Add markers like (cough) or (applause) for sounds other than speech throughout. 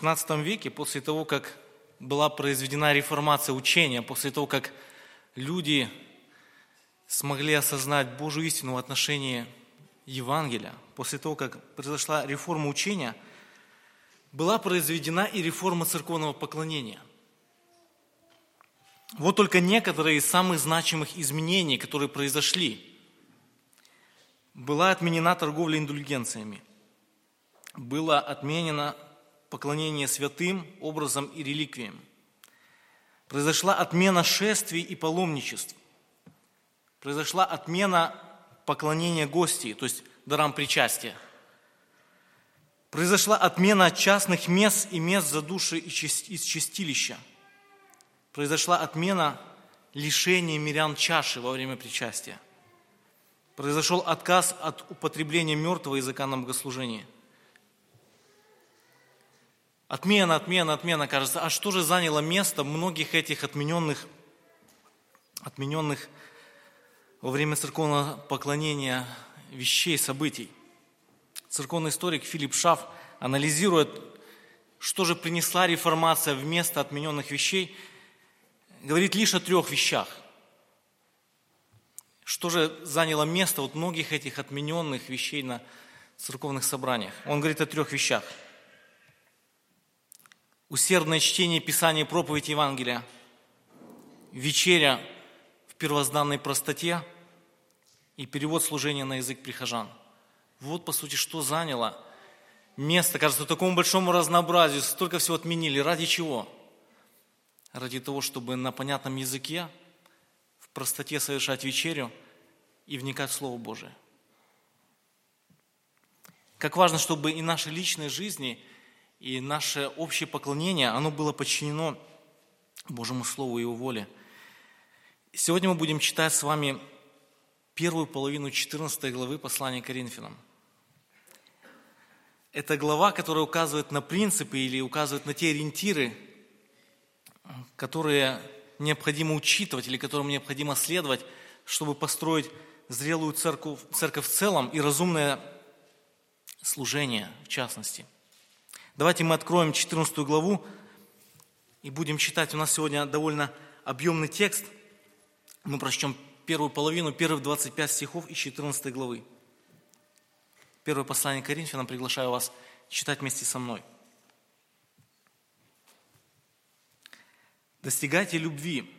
XVI веке, после того, как была произведена реформация учения, после того, как люди смогли осознать Божью истину в отношении Евангелия, после того, как произошла реформа учения, была произведена и реформа церковного поклонения. Вот только некоторые из самых значимых изменений, которые произошли. Была отменена торговля индульгенциями. Было отменено поклонение святым образом и реликвиям. Произошла отмена шествий и паломничеств. Произошла отмена поклонения гостей, то есть дарам причастия. Произошла отмена частных мест и мест за души из чистилища – произошла отмена лишения мирян чаши во время причастия. Произошел отказ от употребления мертвого языка на богослужении. Отмена, отмена, отмена, кажется. А что же заняло место многих этих отмененных, отмененных во время церковного поклонения вещей, событий? Церковный историк Филипп Шаф анализирует, что же принесла реформация вместо отмененных вещей – говорит лишь о трех вещах. Что же заняло место вот многих этих отмененных вещей на церковных собраниях? Он говорит о трех вещах. Усердное чтение Писания, проповедь Евангелия, вечеря в первозданной простоте и перевод служения на язык прихожан. Вот, по сути, что заняло место, кажется, такому большому разнообразию, столько всего отменили. Ради чего? ради того, чтобы на понятном языке, в простоте совершать вечерю и вникать в Слово Божие. Как важно, чтобы и наши личные жизни, и наше общее поклонение, оно было подчинено Божьему Слову и Его воле. Сегодня мы будем читать с вами первую половину 14 главы послания Коринфянам. Это глава, которая указывает на принципы или указывает на те ориентиры, которые необходимо учитывать или которым необходимо следовать, чтобы построить зрелую церковь, церковь в целом и разумное служение в частности. Давайте мы откроем 14 главу и будем читать. У нас сегодня довольно объемный текст. Мы прочтем первую половину, первых 25 стихов из 14 главы. Первое послание Коринфянам приглашаю вас читать вместе со мной – Достигайте любви,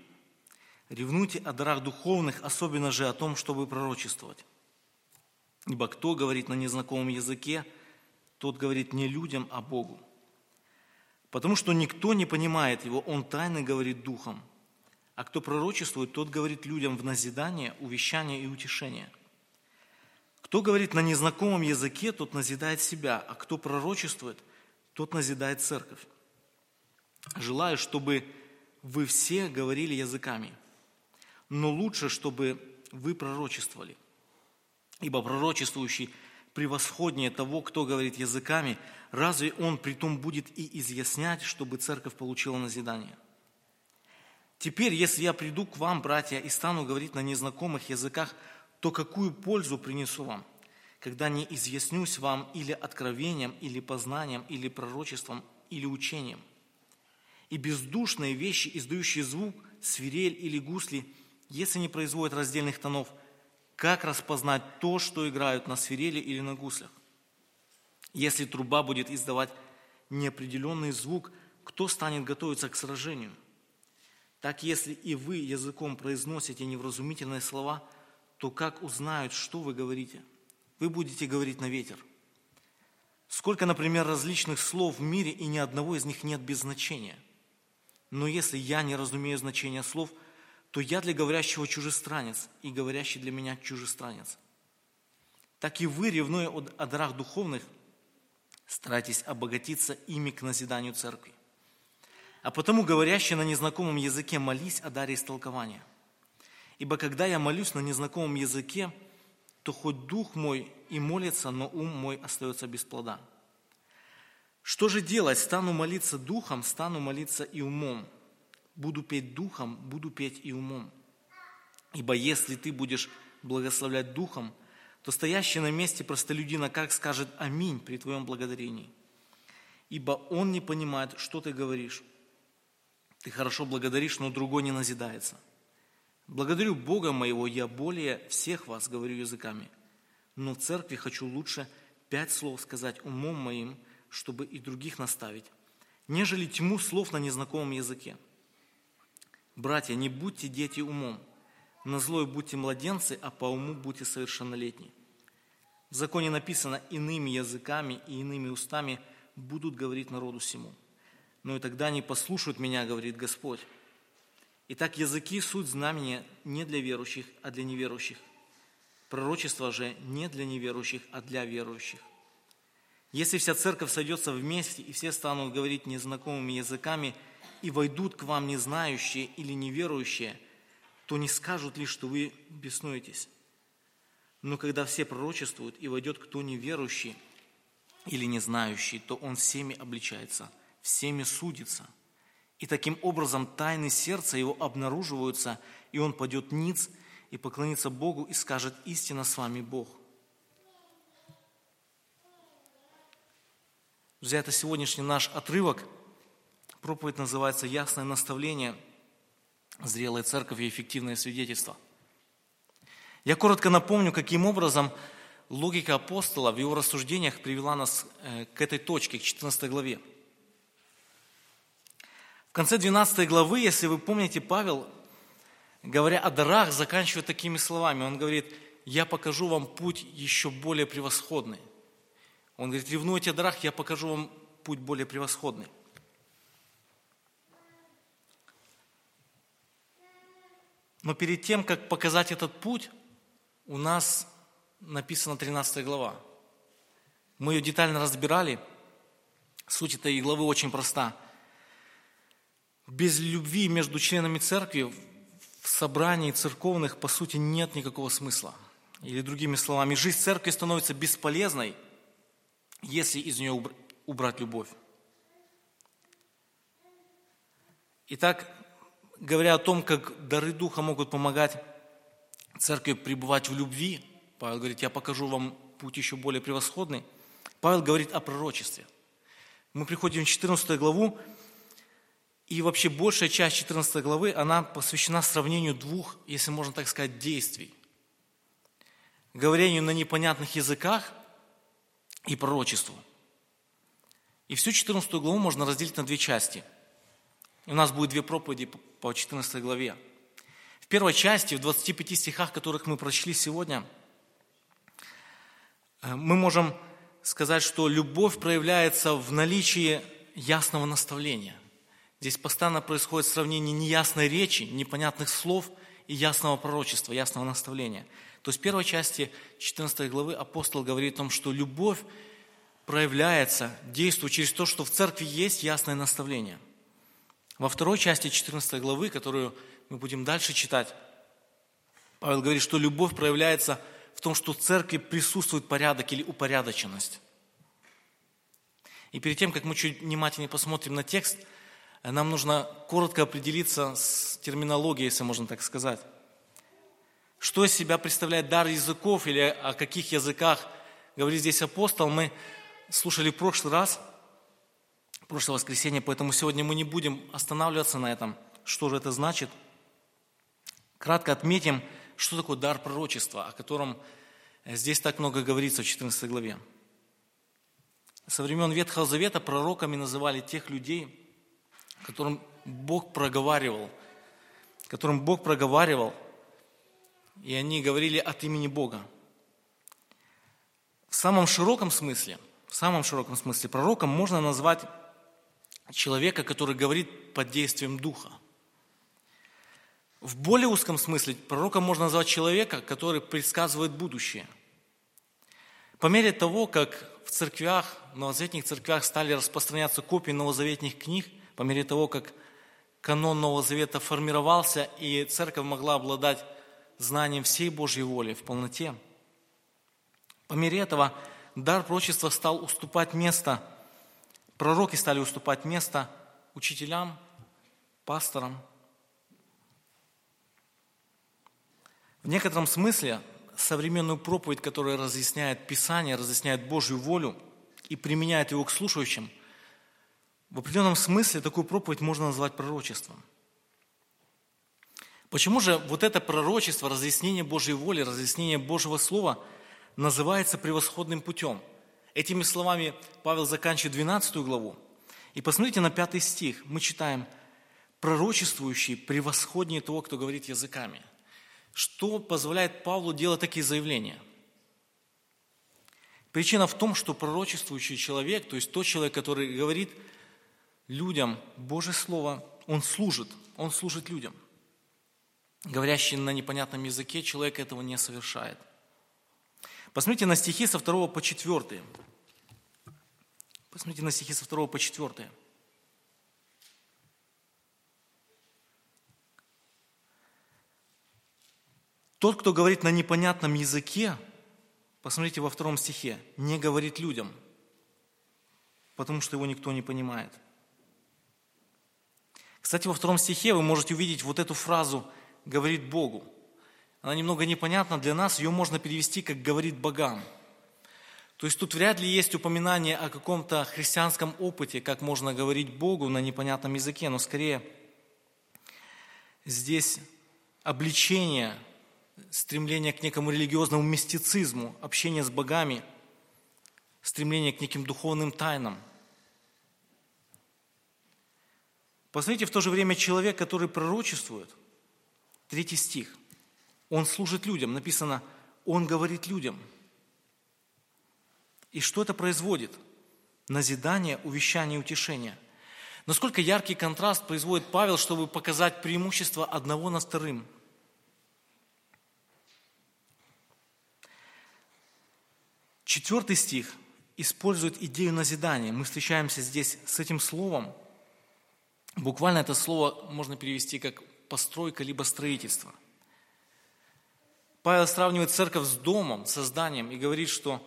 ревнуйте о дарах духовных, особенно же о том, чтобы пророчествовать. Ибо кто говорит на незнакомом языке, тот говорит не людям, а Богу. Потому что никто не понимает его, он тайно говорит духом. А кто пророчествует, тот говорит людям в назидание, увещание и утешение. Кто говорит на незнакомом языке, тот назидает себя, а кто пророчествует, тот назидает церковь. Желаю, чтобы вы все говорили языками, но лучше, чтобы вы пророчествовали. Ибо пророчествующий превосходнее того, кто говорит языками, разве он при том будет и изъяснять, чтобы церковь получила назидание? Теперь, если я приду к вам, братья, и стану говорить на незнакомых языках, то какую пользу принесу вам, когда не изъяснюсь вам или откровением, или познанием, или пророчеством, или учением? и бездушные вещи, издающие звук, свирель или гусли, если не производят раздельных тонов, как распознать то, что играют на свирели или на гуслях? Если труба будет издавать неопределенный звук, кто станет готовиться к сражению? Так если и вы языком произносите невразумительные слова, то как узнают, что вы говорите? Вы будете говорить на ветер. Сколько, например, различных слов в мире, и ни одного из них нет без значения – но если я не разумею значения слов, то я для говорящего чужестранец, и говорящий для меня чужестранец. Так и вы, ревнуя о дарах духовных, старайтесь обогатиться ими к назиданию церкви. А потому, говорящий на незнакомом языке, молись о даре истолкования. Ибо когда я молюсь на незнакомом языке, то хоть дух мой и молится, но ум мой остается без плода. Что же делать? Стану молиться духом, стану молиться и умом. Буду петь духом, буду петь и умом. Ибо если ты будешь благословлять духом, то стоящий на месте простолюдина как скажет «Аминь» при твоем благодарении. ибо он не понимает, что ты говоришь. Ты хорошо благодаришь, но другой не назидается. Благодарю Бога моего, я более всех вас говорю языками, но в церкви хочу лучше пять слов сказать умом моим, чтобы и других наставить, нежели тьму слов на незнакомом языке. Братья, не будьте дети умом, на злой будьте младенцы, а по уму будьте совершеннолетни. В законе написано, иными языками и иными устами будут говорить народу всему. Но и тогда они послушают меня, говорит Господь. Итак, языки – суть знамения не для верующих, а для неверующих. Пророчество же не для неверующих, а для верующих. Если вся церковь сойдется вместе, и все станут говорить незнакомыми языками, и войдут к вам незнающие или неверующие, то не скажут ли, что вы беснуетесь. Но когда все пророчествуют, и войдет кто неверующий или не знающий, то он всеми обличается, всеми судится. И таким образом тайны сердца его обнаруживаются, и он падет ниц и поклонится Богу и скажет, истинно с вами Бог. Друзья, это сегодняшний наш отрывок. Проповедь называется «Ясное наставление. Зрелая церковь и эффективное свидетельство». Я коротко напомню, каким образом логика апостола в его рассуждениях привела нас э, к этой точке, к 14 главе. В конце 12 главы, если вы помните, Павел, говоря о дарах, заканчивает такими словами. Он говорит, я покажу вам путь еще более превосходный. Он говорит, ревнуйте о дарах, я покажу вам путь более превосходный. Но перед тем, как показать этот путь, у нас написана 13 глава. Мы ее детально разбирали. Суть этой главы очень проста. Без любви между членами церкви в собрании церковных, по сути, нет никакого смысла. Или другими словами, жизнь церкви становится бесполезной, если из нее убрать любовь. Итак, говоря о том, как дары Духа могут помогать церкви пребывать в любви, Павел говорит, я покажу вам путь еще более превосходный. Павел говорит о пророчестве. Мы приходим в 14 главу, и вообще большая часть 14 главы, она посвящена сравнению двух, если можно так сказать, действий. Говорению на непонятных языках и пророчеству. И всю 14 главу можно разделить на две части. У нас будет две проповеди по 14 главе первой части, в 25 стихах, которых мы прочли сегодня, э, мы можем сказать, что любовь проявляется в наличии ясного наставления. Здесь постоянно происходит сравнение неясной речи, непонятных слов и ясного пророчества, ясного наставления. То есть в первой части 14 главы апостол говорит о том, что любовь проявляется, действует через то, что в церкви есть ясное наставление. Во второй части 14 главы, которую мы будем дальше читать, Павел говорит, что любовь проявляется в том, что в церкви присутствует порядок или упорядоченность. И перед тем, как мы чуть внимательнее посмотрим на текст, нам нужно коротко определиться с терминологией, если можно так сказать. Что из себя представляет дар языков или о каких языках говорит здесь апостол, мы слушали в прошлый раз, прошлое воскресенье, поэтому сегодня мы не будем останавливаться на этом, что же это значит – Кратко отметим, что такое дар пророчества, о котором здесь так много говорится в 14 главе. Со времен Ветхого Завета пророками называли тех людей, которым Бог проговаривал, которым Бог проговаривал, и они говорили от имени Бога. В самом широком смысле, в самом широком смысле пророком можно назвать человека, который говорит под действием Духа – в более узком смысле пророком можно назвать человека, который предсказывает будущее. По мере того, как в церквях, в новозаветных церквях стали распространяться копии новозаветных книг, по мере того, как канон Нового Завета формировался, и церковь могла обладать знанием всей Божьей воли в полноте, по мере этого дар пророчества стал уступать место, пророки стали уступать место учителям, пасторам, В некотором смысле современную проповедь, которая разъясняет Писание, разъясняет Божью волю и применяет его к слушающим, В определенном смысле такую проповедь можно назвать пророчеством. Почему же вот это пророчество, разъяснение Божьей воли, разъяснение Божьего Слова называется превосходным путем? Этими словами Павел заканчивает 12 главу. И посмотрите на пятый стих. Мы читаем «пророчествующий превосходнее того, кто говорит языками». Что позволяет Павлу делать такие заявления? Причина в том, что пророчествующий человек, то есть тот человек, который говорит людям Божье Слово, он служит, он служит людям – говорящий на непонятном языке, человек этого не совершает. Посмотрите на стихи со 2 по 4. Посмотрите на стихи со 2 по 4. Тот, кто говорит на непонятном языке, посмотрите во втором стихе, не говорит людям, потому что его никто не понимает. Кстати, во втором стихе вы можете увидеть вот эту фразу – говорит Богу. Она немного непонятна для нас, ее можно перевести как «говорит богам». То есть тут вряд ли есть упоминание о каком-то христианском опыте, как можно говорить Богу на непонятном языке, но скорее здесь обличение, стремление к некому религиозному мистицизму, общение с богами, стремление к неким духовным тайнам. Посмотрите, в то же время человек, который пророчествует, Третий стих. Он служит людям. Написано, он говорит людям. И что это производит? Назидание, увещание, утешение. Насколько яркий контраст производит Павел, чтобы показать преимущество одного над вторым. Четвертый стих использует идею назидания. Мы встречаемся здесь с этим словом. Буквально это слово можно перевести как постройка, либо строительство. Павел сравнивает церковь с домом, созданием и говорит, что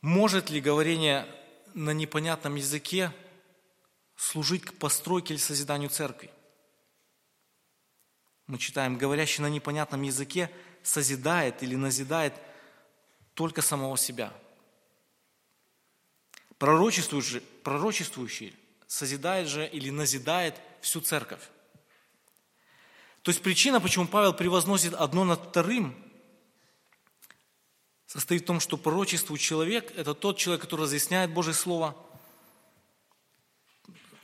может ли говорение на непонятном языке служить к постройке или созиданию церкви. Мы читаем, говорящий на непонятном языке созидает или назидает только самого себя. Пророчествующий, пророчествующий созидает же или назидает всю церковь. То есть причина, почему Павел превозносит одно над вторым, состоит в том, что пророчествует человек – это тот человек, который разъясняет Божье Слово,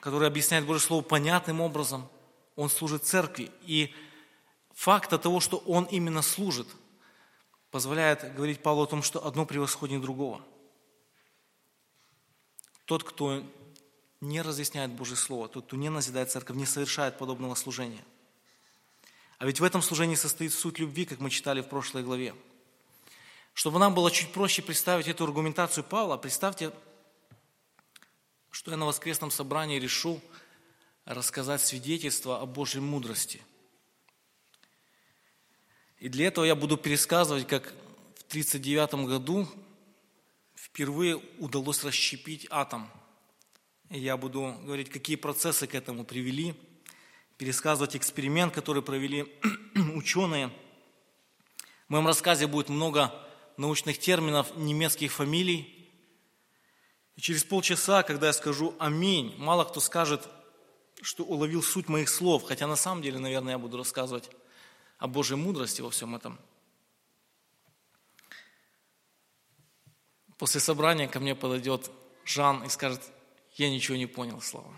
который объясняет Божье Слово понятным образом. Он служит церкви. И факт того, что он именно служит, позволяет говорить Павлу о том, что одно превосходнее другого. Тот, кто не разъясняет Божье Слово, тот, кто не назидает церковь, не совершает подобного служения – а ведь в этом служении состоит суть любви, как мы читали в прошлой главе. Чтобы нам было чуть проще представить эту аргументацию Павла, представьте, что я на воскресном собрании решу рассказать свидетельство о Божьей мудрости. И для этого я буду пересказывать, как в 1939 году впервые удалось расщепить атом. И я буду говорить, какие процессы к этому привели – пересказывать эксперимент, который провели (clears throat) ученые. В моем рассказе будет много научных терминов, немецких фамилий. И через полчаса, когда я скажу «Аминь», мало кто скажет, что уловил суть моих слов, хотя на самом деле, наверное, я буду рассказывать о Божьей мудрости во всем этом. После собрания ко мне подойдет Жан и скажет, я ничего не понял, Слава.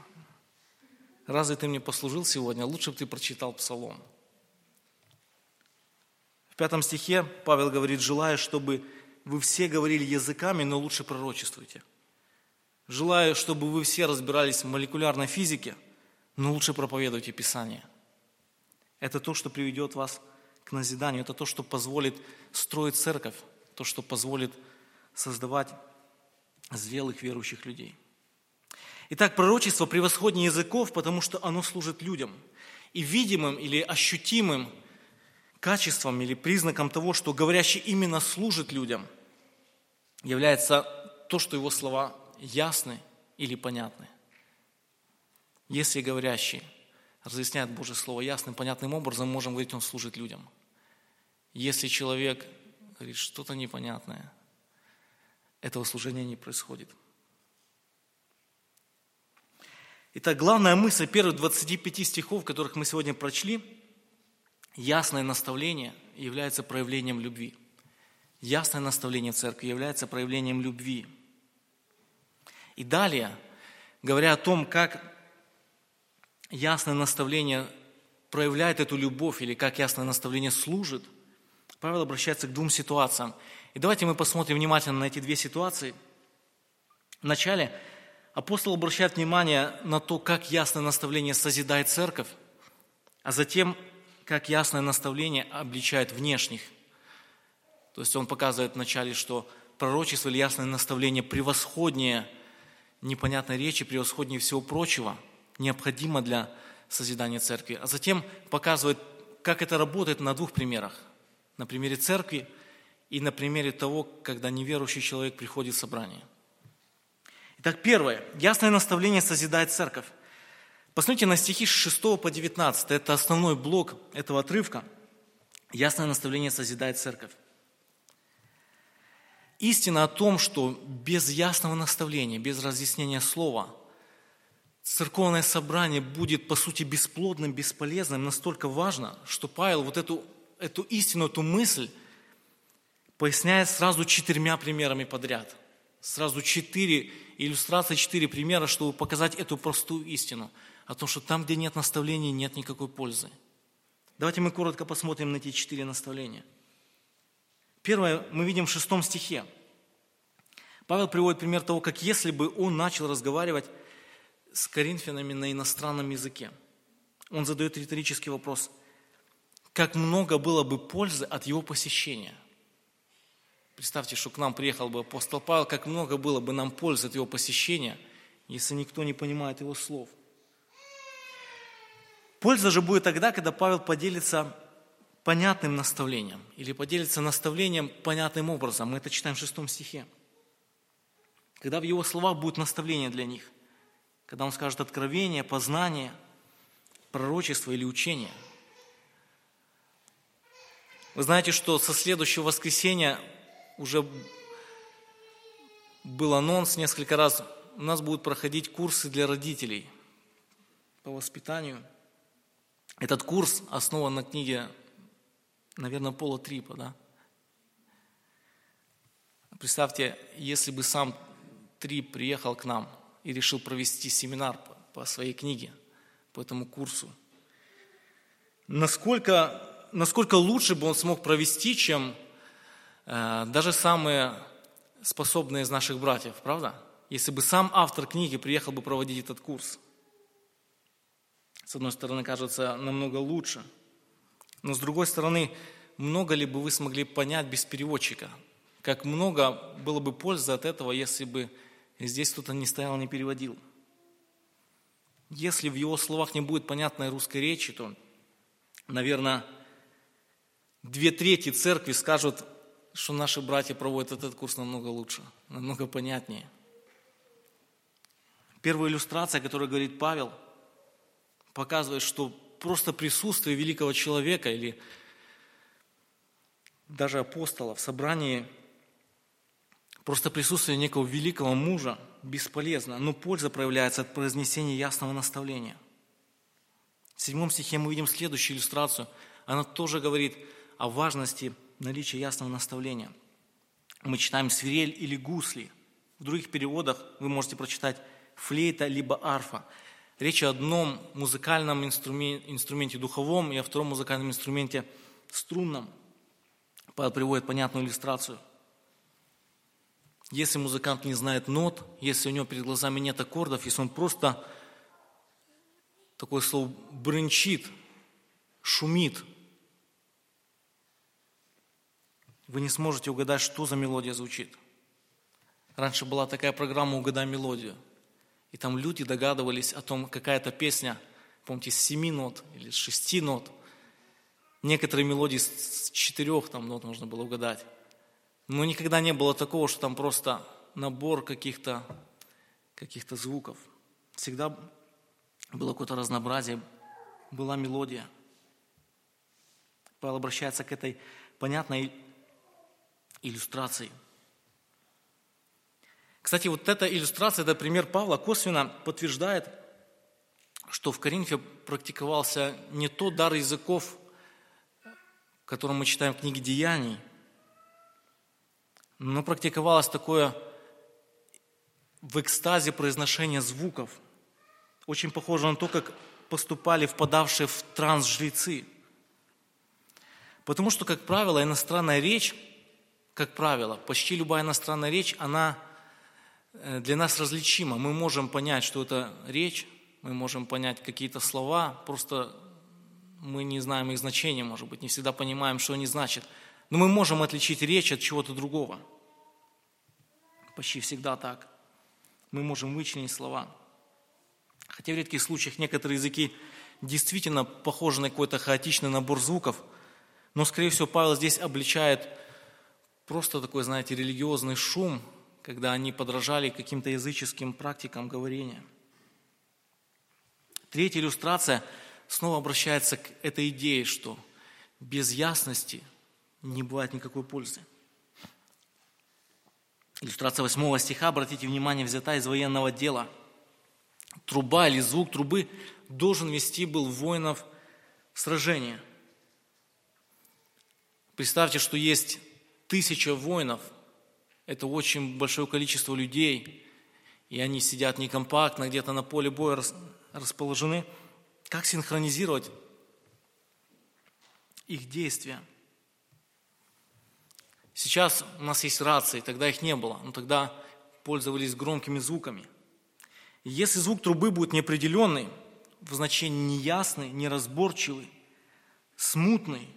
Разве ты мне послужил сегодня? Лучше бы ты прочитал псалом. В пятом стихе Павел говорит, желаю, чтобы вы все говорили языками, но лучше пророчествуйте. Желаю, чтобы вы все разбирались в молекулярной физике, но лучше проповедуйте Писание. Это то, что приведет вас к назиданию, это то, что позволит строить церковь, то, что позволит создавать зрелых верующих людей. Итак, пророчество превосходнее языков, потому что оно служит людям. И видимым или ощутимым качеством или признаком того, что говорящий именно служит людям, является то, что его слова ясны или понятны. Если говорящий разъясняет Божье Слово ясным, понятным образом, можем говорить, он служит людям. Если человек говорит что-то непонятное, этого служения не происходит – Итак, главная мысль первых 25 стихов, которых мы сегодня прочли, ясное наставление является проявлением любви. Ясное наставление церкви является проявлением любви. И далее, говоря о том, как ясное наставление проявляет эту любовь или как ясное наставление служит, Павел обращается к двум ситуациям. И давайте мы посмотрим внимательно на эти две ситуации. Вначале апостол обращает внимание на то, как ясное наставление созидает церковь, а затем, как ясное наставление обличает внешних. То есть он показывает вначале, что пророчество или ясное наставление превосходнее непонятной речи, превосходнее всего прочего, необходимо для созидания церкви. А затем показывает, как это работает на двух примерах. На примере церкви и на примере того, когда неверующий человек приходит в собрание. Итак, первое. Ясное наставление созидает церковь. Посмотрите на стихи с 6 по 19. Это основной блок этого отрывка. Ясное наставление созидает церковь. Истина о том, что без ясного наставления, без разъяснения слова, церковное собрание будет, по сути, бесплодным, бесполезным, настолько важно, что Павел вот эту, эту истину, эту мысль поясняет сразу четырьмя примерами подряд. Сразу четыре иллюстрации, четыре примера, чтобы показать эту простую истину о том, что там, где нет наставлений, нет никакой пользы. Давайте мы коротко посмотрим на эти четыре наставления. Первое мы видим в шестом стихе. Павел приводит пример того, как если бы он начал разговаривать с коринфянами на иностранном языке. Он задает риторический вопрос. Как много было бы пользы от его посещения? Представьте, что к нам приехал бы апостол Павел, как много было бы нам пользы от его посещения, если никто не понимает его слов. Польза же будет тогда, когда Павел поделится понятным наставлением или поделится наставлением понятным образом. Мы это читаем в шестом стихе. Когда в его словах будет наставление для них, когда он скажет откровение, познание, пророчество или учение. Вы знаете, что со следующего воскресенья уже был анонс несколько раз, у нас будут проходить курсы для родителей по воспитанию. Этот курс основан на книге, наверное, Пола Трипа, да? Представьте, если бы сам Трип приехал к нам и решил провести семинар по, своей книге, по этому курсу. Насколько, насколько лучше бы он смог провести, чем даже самые способные из наших братьев, правда? Если бы сам автор книги приехал бы проводить этот курс. С одной стороны, кажется, намного лучше. Но с другой стороны, много ли бы вы смогли понять без переводчика? Как много было бы пользы от этого, если бы здесь кто-то не стоял, не переводил? Если в его словах не будет понятной русской речи, то, наверное, две трети церкви скажут, что наши братья проводят этот курс намного лучше, намного понятнее. Первая иллюстрация, которую говорит Павел, показывает, что просто присутствие великого человека или даже апостола в собрании, просто присутствие некого великого мужа бесполезно, но польза проявляется от произнесения ясного наставления. В седьмом стихе мы видим следующую иллюстрацию. Она тоже говорит о важности наличие ясного наставления. Мы читаем свирель или гусли. В других переводах вы можете прочитать флейта либо арфа. Речь о одном музыкальном инструменте, инструменте духовом и о втором музыкальном инструменте струнном. Приводит понятную иллюстрацию. Если музыкант не знает нот, если у него перед глазами нет аккордов, если он просто, такое слово, брынчит, шумит, вы не сможете угадать, что за мелодия звучит. Раньше была такая программа «Угадай мелодию». И там люди догадывались о том, какая это песня, помните, с семи нот или с шести нот. Некоторые мелодии с четырех там нот можно было угадать. Но никогда не было такого, что там просто набор каких-то каких звуков. Всегда было какое-то разнообразие, была мелодия. Павел обращается к этой понятной иллюстраций. Кстати, вот эта иллюстрация, этот пример Павла косвенно подтверждает что в Коринфе практиковался не тот дар языков, который мы читаем в книге Деяний, но практиковалось такое в экстазе произношения звуков. Очень похоже на то, как поступали впадавшие в транс жрецы. Потому что, как правило, иностранная речь, как правило, почти любая иностранная речь, она э, для нас различима. Мы можем понять, что это речь, мы можем понять какие-то слова, просто мы не знаем их значения, может быть, не всегда понимаем, что они значат. Но мы можем отличить речь от чего-то другого. Почти всегда так. Мы можем вычленить слова. Хотя в редких случаях некоторые языки действительно похожи на какой-то хаотичный набор звуков, но, скорее всего, Павел здесь обличает просто такой, знаете, религиозный шум, когда они подражали каким-то языческим практикам говорения – Третья иллюстрация снова обращается к этой идее, что без ясности не бывает никакой пользы. Иллюстрация 8 стиха, обратите внимание, взята из военного дела. Труба или звук трубы должен вести был воинов в сражение. Представьте, что есть тысяча воинов, это очень большое количество людей, и они сидят некомпактно где-то на поле боя расположены, как синхронизировать их действия. Сейчас у нас есть рации, тогда их не было, но тогда пользовались громкими звуками. если звук трубы будет неопределенный, в значении неясный, неразборчивый, смутный,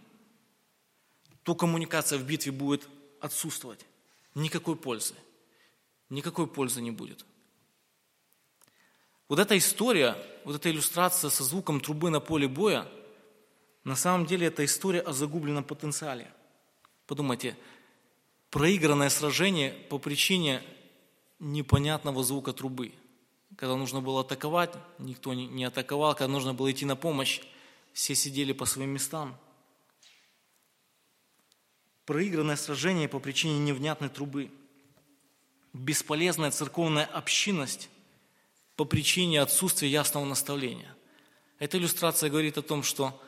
то коммуникация в битве будет отсутствовать. Никакой пользы. Никакой пользы не будет. Вот эта история, вот эта иллюстрация со звуком трубы на поле боя, на самом деле это история о загубленном потенциале. Подумайте, проигранное сражение по причине непонятного звука трубы. Когда нужно было атаковать, никто не атаковал, когда нужно было идти на помощь, все сидели по своим местам. Проигранное сражение по причине невнятной трубы. Бесполезная церковная общинность по причине отсутствия ясного наставления. Эта иллюстрация говорит о том, что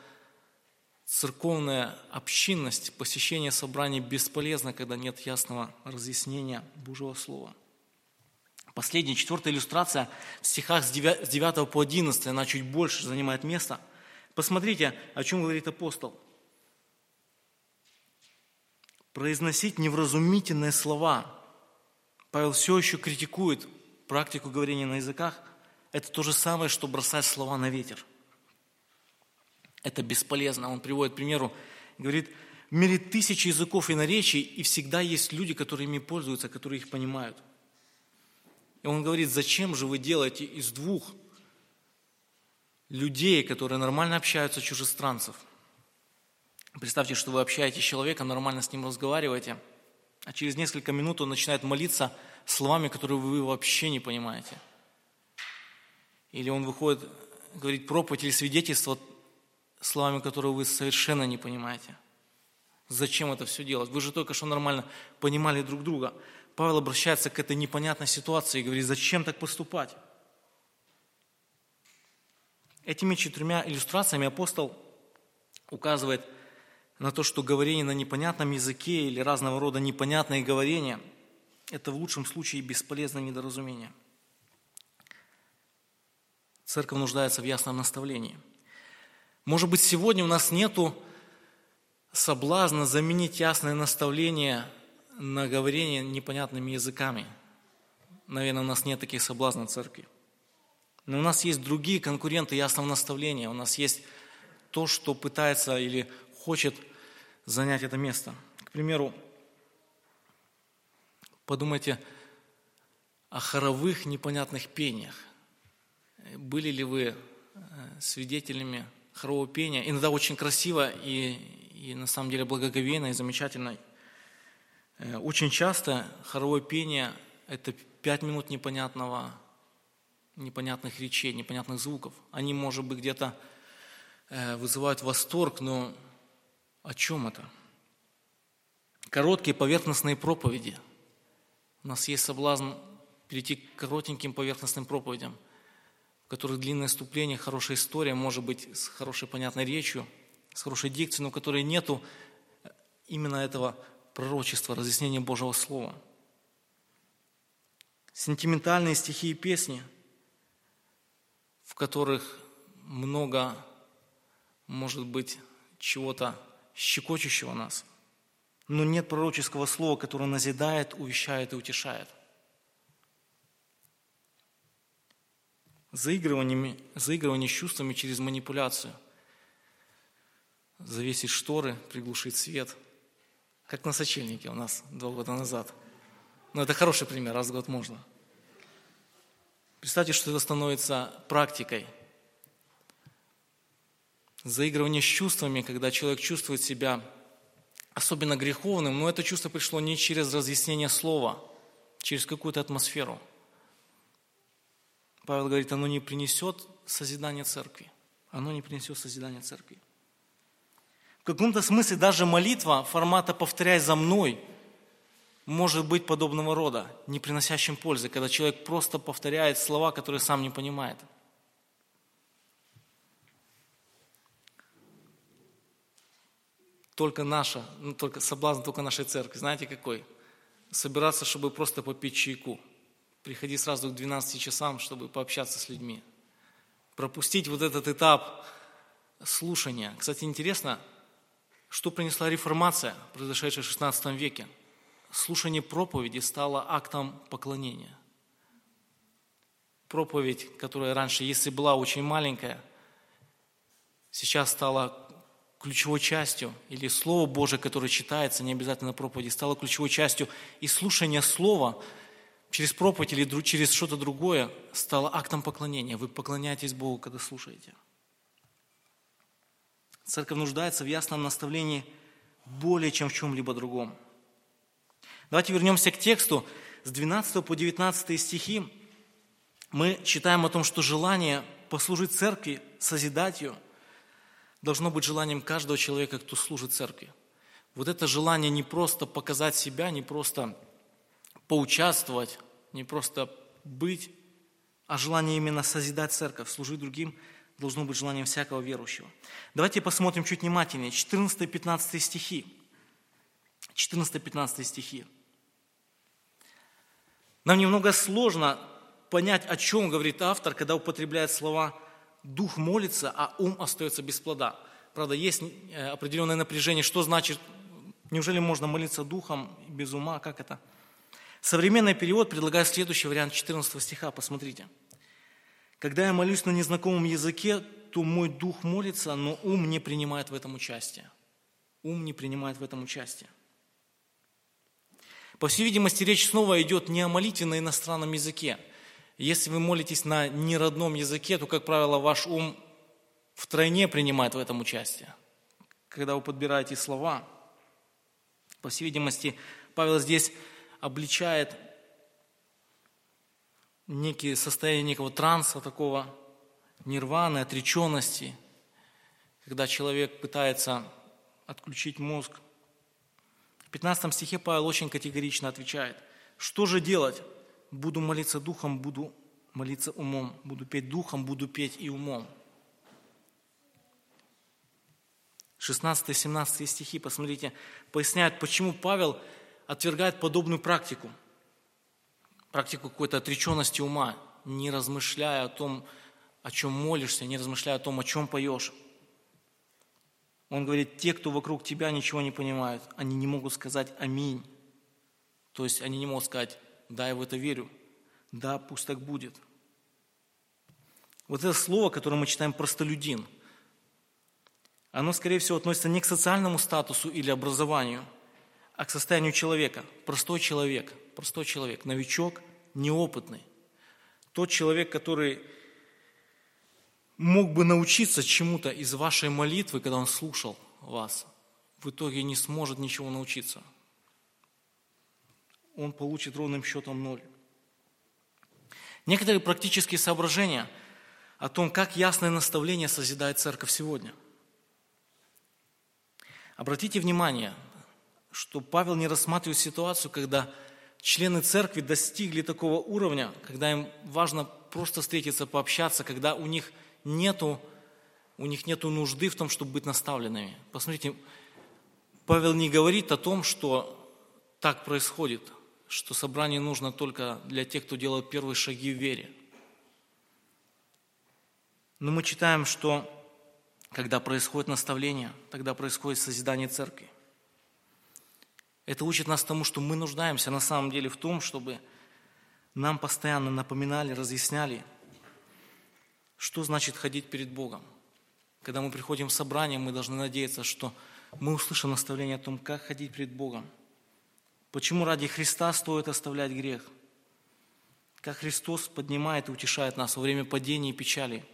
церковная общинность, посещение собраний бесполезно, когда нет ясного разъяснения Божьего Слова. Последняя, четвертая иллюстрация в стихах с 9 по 11, она чуть больше занимает место. Посмотрите, о чем говорит апостол. Произносить невразумительные слова. Павел все еще критикует практику говорения на языках, это то же самое, что бросать слова на ветер. Это бесполезно. Он приводит к примеру, говорит, в мире тысячи языков и наречий, и всегда есть люди, которые ими пользуются, которые их понимают. И он говорит, зачем же вы делаете из двух людей, которые нормально общаются, чужестранцев? Представьте, что вы общаетесь с человеком, нормально с ним разговариваете, а через несколько минут он начинает молиться – словами, которые вы вообще не понимаете. Или он выходит, говорит проповедь или свидетельство словами, которые вы совершенно не понимаете. Зачем это все делать? Вы же только что нормально понимали друг друга. Павел обращается к этой непонятной ситуации и говорит, зачем так поступать? Этими четырьмя иллюстрациями апостол указывает на то, что говорение на непонятном языке или разного рода непонятные говорения – это в лучшем случае бесполезное недоразумение. Церковь нуждается в ясном наставлении. Может быть, сегодня у нас нету соблазна заменить ясное наставление на говорение непонятными языками. Наверное, у нас нет таких соблазнов в церкви. Но у нас есть другие конкуренты ясного наставления. У нас есть то, что пытается или хочет занять это место. К примеру, Подумайте о хоровых непонятных пениях. Были ли вы э, свидетелями хорового пения? Иногда очень красиво и, и на самом деле благоговейно и замечательно. Э, очень часто хоровое пение – это пять минут непонятного, непонятных речей, непонятных звуков. Они, может быть, где-то э, вызывают восторг, но о чем это? Короткие поверхностные проповеди – у нас есть соблазн перейти к коротеньким поверхностным проповедям. в которых длинное вступление, хорошая история, может быть, с хорошей понятной речью, с хорошей дикцией, но в которой нету именно этого пророчества, разъяснения Божьего Слова. Сентиментальные стихи и песни, в которых много, может быть, чего-то щекочущего нас, но нет пророческого слова, которое назидает, увещает и утешает. Заигрывание, заигрывание с чувствами через манипуляцию. Завесить шторы, приглушить свет. Как на сочельнике у нас два года назад. Но это хороший пример, раз в год можно. Представьте, что это становится практикой. Заигрывание с чувствами, когда человек чувствует себя особенно греховным, но это чувство пришло не через разъяснение слова, через какую-то атмосферу – Павел говорит, оно не принесет созидания церкви. Оно не принесет созидания церкви. В каком-то смысле даже молитва формата «повторяй за мной» может быть подобного рода, не приносящим пользы, когда человек просто повторяет слова, которые сам не понимает. Только наша, ну, только соблазн только нашей церкви. Знаете какой? Собираться, чтобы просто попить чайку – приходи сразу к 12 часам, чтобы пообщаться с людьми. Пропустить вот этот этап слушания. Кстати, интересно, что принесла реформация, произошедшая в 16 веке. Слушание проповеди стало актом поклонения. Проповедь, которая раньше, если была очень маленькая, сейчас стала ключевой частью, или Слово Божие, которое читается, не обязательно проповеди, стало ключевой частью, и слушание Слова через проповедь или через что-то другое стало актом поклонения. Вы поклоняетесь Богу, когда слушаете. Церковь нуждается в ясном наставлении более, чем в чем-либо другом. Давайте вернемся к тексту. С 12 по 19 стихи мы читаем о том, что желание послужить церкви, созидать ее, должно быть желанием каждого человека, кто служит церкви. Вот это желание не просто показать себя, не просто поучаствовать, не просто быть, а желание именно созидать церковь, служить другим, должно быть желанием всякого верующего. Давайте посмотрим чуть внимательнее. 14-15 стихи. 14-15 стихи. Нам немного сложно понять, о чем говорит автор, когда употребляет слова «дух молится, а ум остается без плода». Правда, есть э, определенное напряжение, что значит, неужели можно молиться духом без ума, как это – Современный перевод предлагает следующий вариант 14 стиха, посмотрите. «Когда я молюсь на незнакомом языке, то мой дух молится, но ум не принимает в этом участие». Ум не принимает в этом участие. По всей видимости, речь снова идет не о молитве на иностранном языке. Если вы молитесь на неродном языке, то, как правило, ваш ум втройне принимает в этом участие. Когда вы подбираете слова, по всей видимости, Павел здесь обличает некие состояние некого транса, такого нирваны, отреченности, когда человек пытается отключить мозг. В 15 стихе Павел очень категорично отвечает, что же делать? Буду молиться духом, буду молиться умом, буду петь духом, буду петь и умом. 16-17 стихи, посмотрите, поясняют, почему Павел отвергает подобную практику, практику какой-то отреченности ума, не размышляя о том, о чем молишься, не размышляя о том, о чем поешь. Он говорит, те, кто вокруг тебя ничего не понимают, они не могут сказать «Аминь». То есть они не могут сказать «Да, я в это верю», «Да, пусть так будет». Вот это слово, которое мы читаем «простолюдин», оно, скорее всего, относится не к социальному статусу или образованию – а к состоянию человека. Простой человек, простой человек, новичок, неопытный. Тот человек, который мог бы научиться чему-то из вашей молитвы, когда он слушал вас, в итоге не сможет ничего научиться. Он получит ровным счетом ноль. Некоторые практические соображения о том, как ясное наставление созидает церковь сегодня. Обратите внимание, что Павел не рассматривает ситуацию, когда члены церкви достигли такого уровня, когда им важно просто встретиться, пообщаться, когда у них нету, у них нету нужды в том, чтобы быть наставленными. Посмотрите, Павел не говорит о том, что так происходит, что собрание нужно только для тех, кто делает первые шаги в вере. Но мы читаем, что когда происходит наставление, тогда происходит созидание церкви. Это учит нас тому, что мы нуждаемся на самом деле в том, чтобы нам постоянно напоминали, разъясняли, что значит ходить перед Богом. Когда мы приходим в собрание, мы должны надеяться, что мы услышим наставление о том, как ходить перед Богом. Почему ради Христа стоит оставлять грех? Как Христос поднимает и утешает нас во время падения и печали.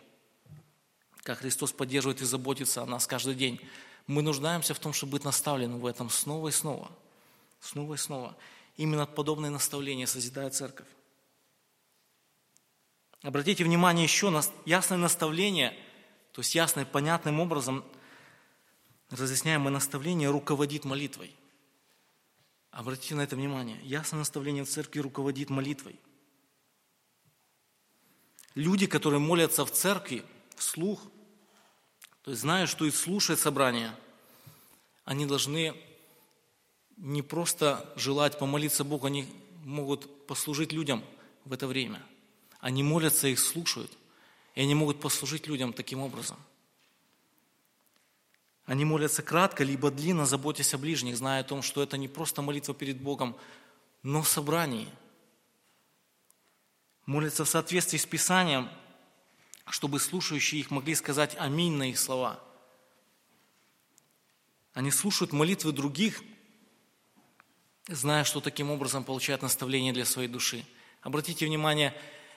Как Христос поддерживает и заботится о нас каждый день. Мы нуждаемся в том, чтобы быть наставленным в этом снова и снова. Снова и снова. Именно подобное наставление созидает церковь. Обратите внимание еще на ясное наставление, то есть ясное, понятным образом разъясняемое наставление руководит молитвой. Обратите на это внимание. Ясное наставление церкви руководит молитвой. Люди, которые молятся в церкви, вслух, то есть зная, что и слушают собрание, они должны не просто желать помолиться Богу, они могут послужить людям в это время – они молятся, их слушают, и они могут послужить людям таким образом. Они молятся кратко, либо длинно, заботясь о ближних, зная о том, что это не просто молитва перед Богом, но в собрании. Молятся в соответствии с Писанием, чтобы слушающие их могли сказать «Аминь» на их слова. Они слушают молитвы других, зная, что таким образом получают наставление для своей души. Обратите внимание,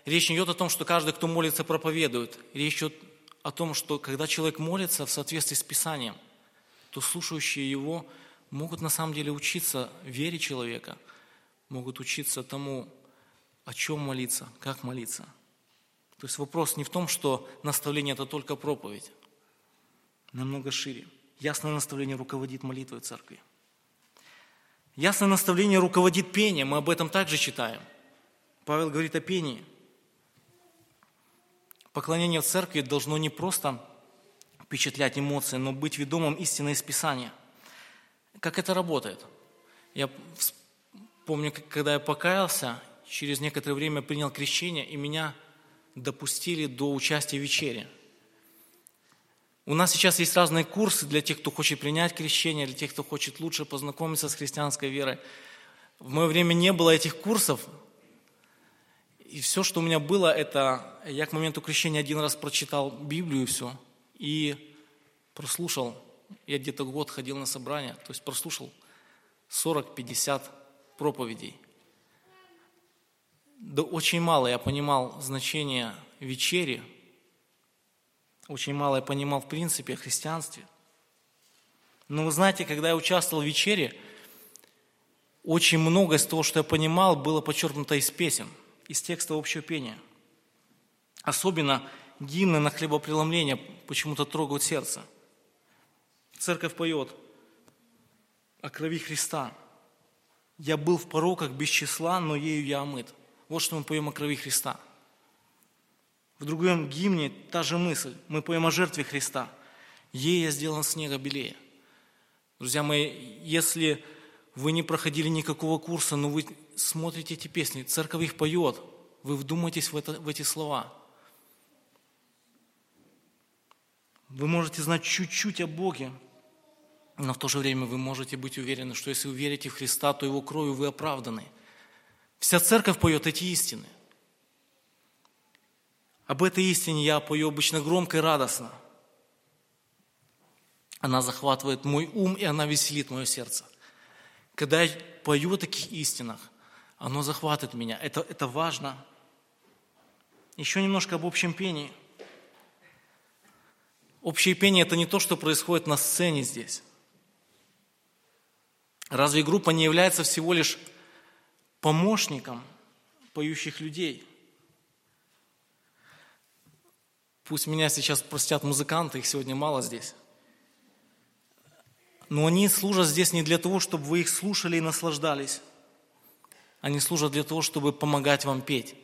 Речь не идет о том, что каждый, кто молится, проповедует. Речь идет о том, что когда человек молится в соответствии с Писанием, то слушающие его могут на самом деле учиться вере человека, могут учиться тому, о чем молиться, как молиться. То есть вопрос не в том, что наставление – это только проповедь, намного шире. Ясное наставление руководит молитвой церкви. Ясное наставление руководит пением, мы об этом также читаем. Павел говорит о пении – Поклонение церкви должно не просто впечатлять эмоции, но быть ведомым истиной из Писания. Как это работает? Я помню, когда я покаялся, через некоторое время принял крещение, и меня допустили до участия в вечере. У нас сейчас есть разные курсы для тех, кто хочет принять крещение, для тех, кто хочет лучше познакомиться с христианской верой. В мое время не было этих курсов, и все, что у меня было, это я к моменту крещения один раз прочитал Библию и все, и прослушал. Я где-то год ходил на собрания, то есть прослушал 40-50 проповедей. Да очень мало я понимал значение вечери, очень мало я понимал в принципе о христианстве. Но вы знаете, когда я участвовал в вечере, очень многое из того, что я понимал, было подчеркнуто из песен – из текста общего пения. Особенно гимны на хлебопреломление почему-то трогают сердце. Церковь поет о крови Христа. Я был в пороках без числа, но ею я омыт. Вот что мы поем о крови Христа. В другом гимне та же мысль. Мы поем о жертве Христа. Ей я сделан снега белее. Друзья мои, если вы не проходили никакого курса, но вы смотрите эти песни, церковь их поет, вы вдумайтесь в, это, в эти слова. Вы можете знать чуть-чуть о Боге, но в то же время вы можете быть уверены, что если вы верите в Христа, то Его кровью вы оправданы. Вся церковь поет эти истины. Об этой истине я пою обычно громко и радостно. Она захватывает мой ум, и она веселит мое сердце. Когда я пою о таких истинах, оно захватывает меня. Это, это важно. Еще немножко об общем пении. Общее пение – это не то, что происходит на сцене здесь. Разве группа не является всего лишь помощником поющих людей? Пусть меня сейчас простят музыканты, их сегодня мало здесь. Но они служат здесь не для того, чтобы вы их слушали и наслаждались. Они служат для того, чтобы помогать вам петь.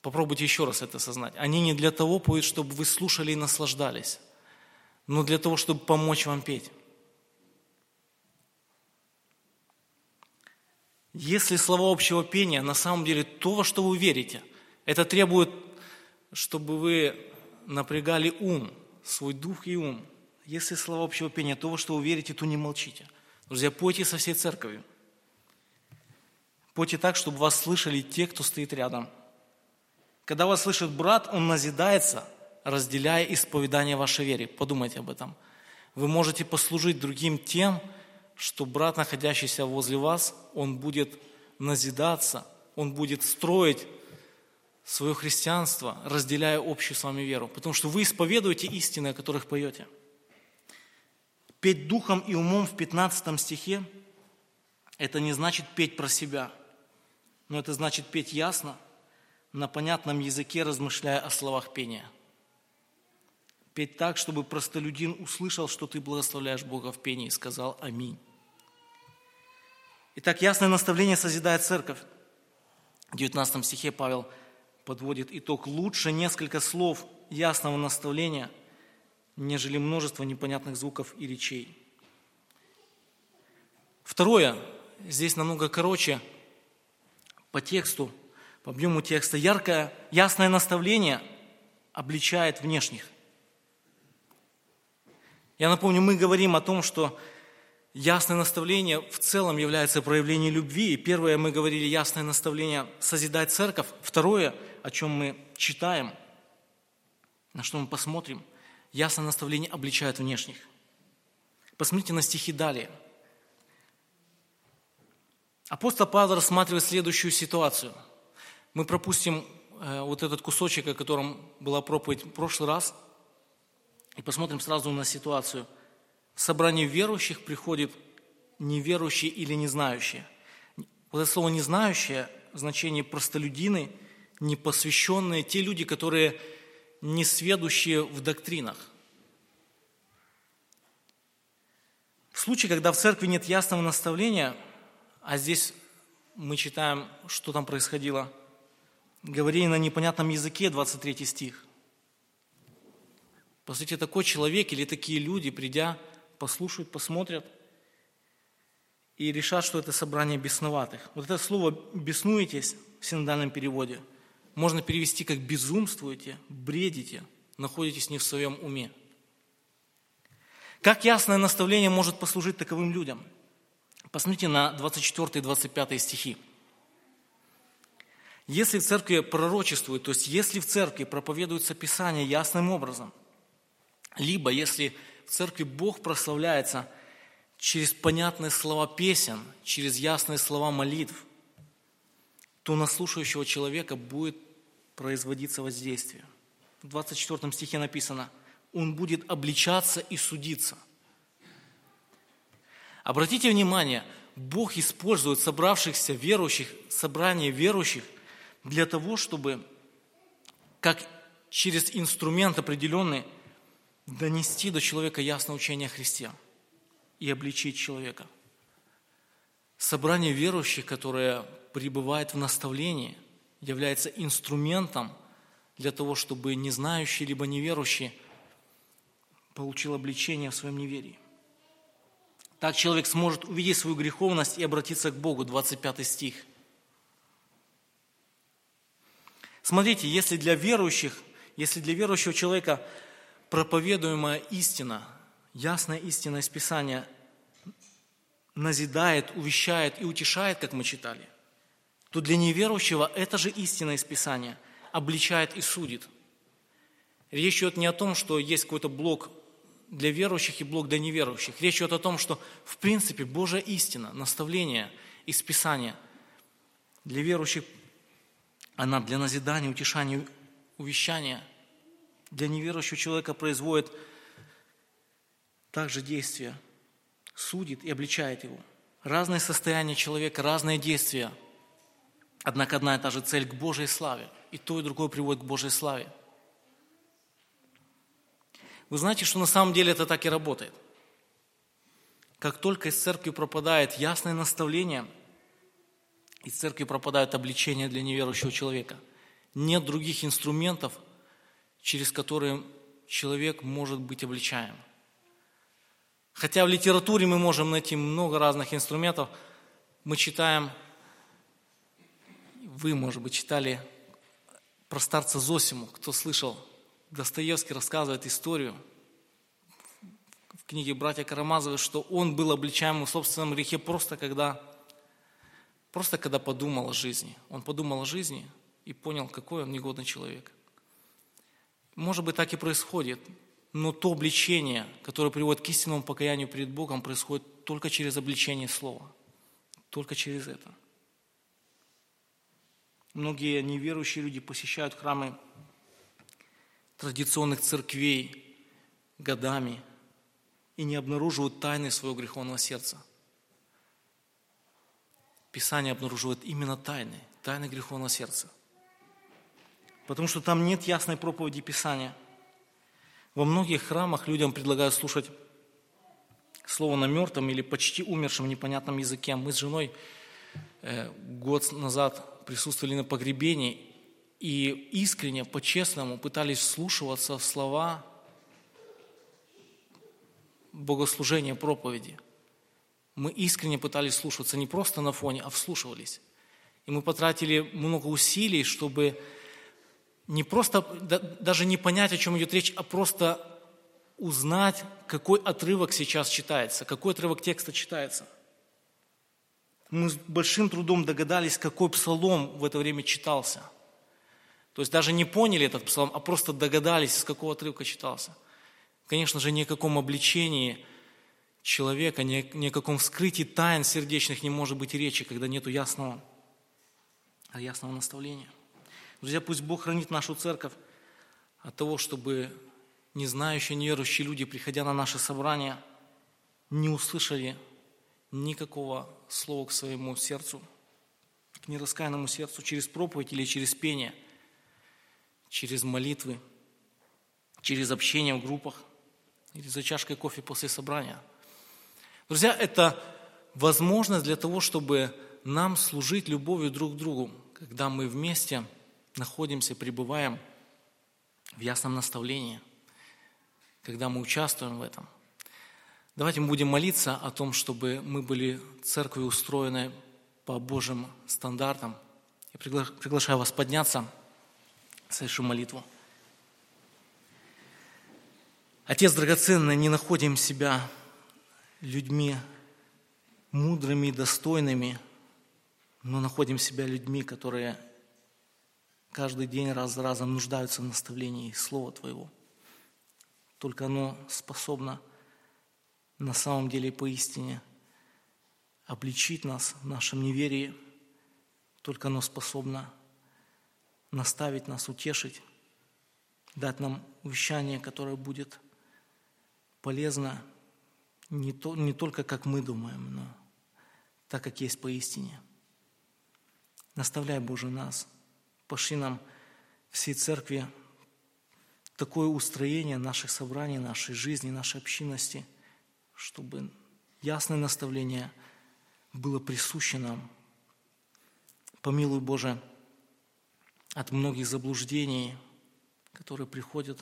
Попробуйте еще раз это осознать. Они не для того поют, чтобы вы слушали и наслаждались, но для того, чтобы помочь вам петь. Если слова общего пения на самом деле то, во что вы верите, это требует, чтобы вы напрягали ум, свой дух и ум. Если слова общего пения то, во что вы верите, то не молчите. Друзья, пойте со всей церковью. Пойте так, чтобы вас слышали те, кто стоит рядом. Когда вас слышит брат, он назидается, разделяя исповедание вашей веры. Подумайте об этом. Вы можете послужить другим тем, что брат, находящийся возле вас, он будет назидаться, он будет строить свое христианство, разделяя общую с вами веру. Потому что вы исповедуете истины, о которых поете. Петь духом и умом в 15 стихе – это не значит петь про себя, но это значит петь ясно, на понятном языке, размышляя о словах пения. Петь так, чтобы простолюдин услышал, что ты благословляешь Бога в пении и сказал «Аминь». Итак, ясное наставление созидает церковь. В 19 стихе Павел подводит итог. Лучше несколько слов ясного наставления, нежели множество непонятных звуков и речей. Второе, здесь намного короче по тексту, по объему текста. Яркое, ясное наставление обличает внешних. Я напомню, мы говорим о том, что Ясное наставление в целом является проявлением любви. И первое, мы говорили, ясное наставление – созидать церковь. Второе, о чем мы читаем, на что мы посмотрим, ясное наставление обличает внешних. Посмотрите на стихи далее. Апостол Павел рассматривает следующую ситуацию. Мы пропустим э, вот этот кусочек, о котором была проповедь в прошлый раз, и посмотрим сразу на ситуацию – в собрание верующих приходит неверующие или незнающие. Вот это слово «незнающие» в значении простолюдины, непосвященные, те люди, которые не сведущие в доктринах. В случае, когда в церкви нет ясного наставления, а здесь мы читаем, что там происходило, говорили на непонятном языке, 23 стих. По сути, такой человек или такие люди, придя послушают, посмотрят и решат, что это собрание бесноватых. Вот это слово «беснуетесь» в синодальном переводе можно перевести как «безумствуете», «бредите», «находитесь не в своем уме». Как ясное наставление может послужить таковым людям? Посмотрите на 24 и 25 стихи. Если в церкви пророчествуют, то есть если в церкви проповедуется Писание ясным образом, либо если в церкви Бог прославляется через понятные слова песен, через ясные слова молитв, то на слушающего человека будет производиться воздействие. В 24 стихе написано, он будет обличаться и судиться. Обратите внимание, Бог использует собравшихся верующих, собрание верующих для того, чтобы как через инструмент определенный донести до человека ясное учение о Христе и обличить человека. Собрание верующих, которое пребывает в наставлении, является инструментом для того, чтобы не знающий либо неверующий получил обличение в своем неверии. Так человек сможет увидеть свою греховность и обратиться к Богу. 25 стих. Смотрите, если для верующих, если для верующего человека проповедуемая истина, ясная истина из Писания назидает, увещает и утешает, как мы читали, то для неверующего эта же истина из Писания обличает и судит. Речь идет не о том, что есть какой-то блок для верующих и блок для неверующих. Речь идет о том, что в принципе Божья истина, наставление из Писания для верующих, она для назидания, утешания, увещания – для неверующего человека производит также действия, судит и обличает его. Разные состояния человека, разные действия. Однако одна и та же цель к Божьей славе. И то, и другое приводит к Божьей славе. Вы знаете, что на самом деле это так и работает. Как только из церкви пропадает ясное наставление, Из церкви пропадает обличение для неверующего человека. Нет других инструментов, через которые человек может быть обличаем. Хотя в литературе мы можем найти много разных инструментов, мы читаем, вы, может быть, читали про старца Зосиму, кто слышал, Достоевский рассказывает историю в книге «Братья Карамазовы», что он был обличаем в собственном грехе просто когда, просто когда подумал о жизни. Он подумал о жизни и понял, какой он негодный человек. Может быть, так и происходит, но то обличение, которое приводит к истинному покаянию перед Богом, происходит только через обличение Слова. Только через это. Многие неверующие люди посещают храмы традиционных церквей годами и не обнаруживают тайны своего греховного сердца. Писание обнаруживает именно тайны, тайны греховного сердца. Потому что там нет ясной проповеди Писания. Во многих храмах людям предлагают слушать слово на мертвом или почти умершем непонятном языке. Мы с женой э, год назад присутствовали на погребении и искренне, по-честному пытались вслушиваться в слова богослужения, проповеди. Мы искренне пытались слушаться не просто на фоне, а вслушивались. И мы потратили много усилий, чтобы не просто, даже не понять, о чем идет речь, а просто узнать, какой отрывок сейчас читается, какой отрывок текста читается. Мы с большим трудом догадались, какой псалом в это время читался. То есть даже не поняли этот псалом, а просто догадались, с какого отрывка читался. Конечно же, ни о каком обличении человека, ни, ни о каком вскрытии тайн сердечных не может быть речи, когда нет ясного, ясного наставления. Друзья, пусть Бог хранит нашу церковь от того, чтобы не знающие, неверующие люди, приходя на наше собрание, не услышали никакого слова к своему сердцу, к нераскаянному сердцу через проповедь или через пение, через молитвы, через общение в группах или за чашкой кофе после собрания. Друзья, это возможность для того, чтобы нам служить любовью друг к другу, когда мы вместе находимся, пребываем в ясном наставлении, когда мы участвуем в этом. Давайте мы будем молиться о том, чтобы мы были церковью устроены по Божьим стандартам. Я приглашаю вас подняться, совершим молитву. Отец драгоценный, не находим себя людьми мудрыми и достойными, но находим себя людьми, которые каждый день раз за разом нуждаются в наставлении Слова Твоего. Только оно способно на самом деле поистине обличить нас в нашем неверии. Только оно способно наставить нас, утешить, дать нам увещание, которое будет полезно не, то, не только как мы думаем, но так, как есть поистине. Наставляй, Боже, нас. Пошли нам всей церкви такое устроение наших собраний, нашей жизни, нашей общинности – чтобы ясное наставление было присуще нам. Помилуй, Боже, от многих заблуждений, которые приходят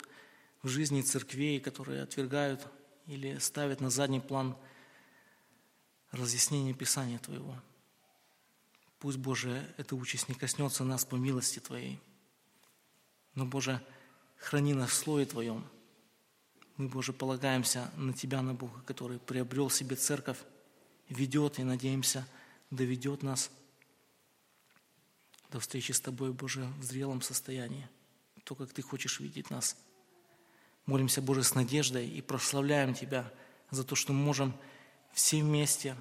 в жизни церквей, которые отвергают или ставят на задний план разъяснение Писания Твоего. Пусть, Боже, эта участь не коснется нас по милости Твоей. Но, Боже, храни нас в Слове Твоем – мы, Боже, полагаемся на Тебя, на Бога, который приобрел себе церковь, ведет и, надеемся, доведет нас до встречи с Тобой, Боже, в зрелом состоянии, то, как Ты хочешь видеть нас. Молимся, Боже, с надеждой и прославляем Тебя за то, что мы можем все вместе,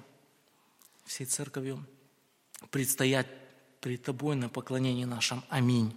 всей церковью предстоять перед Тобой на поклонении нашем. Аминь.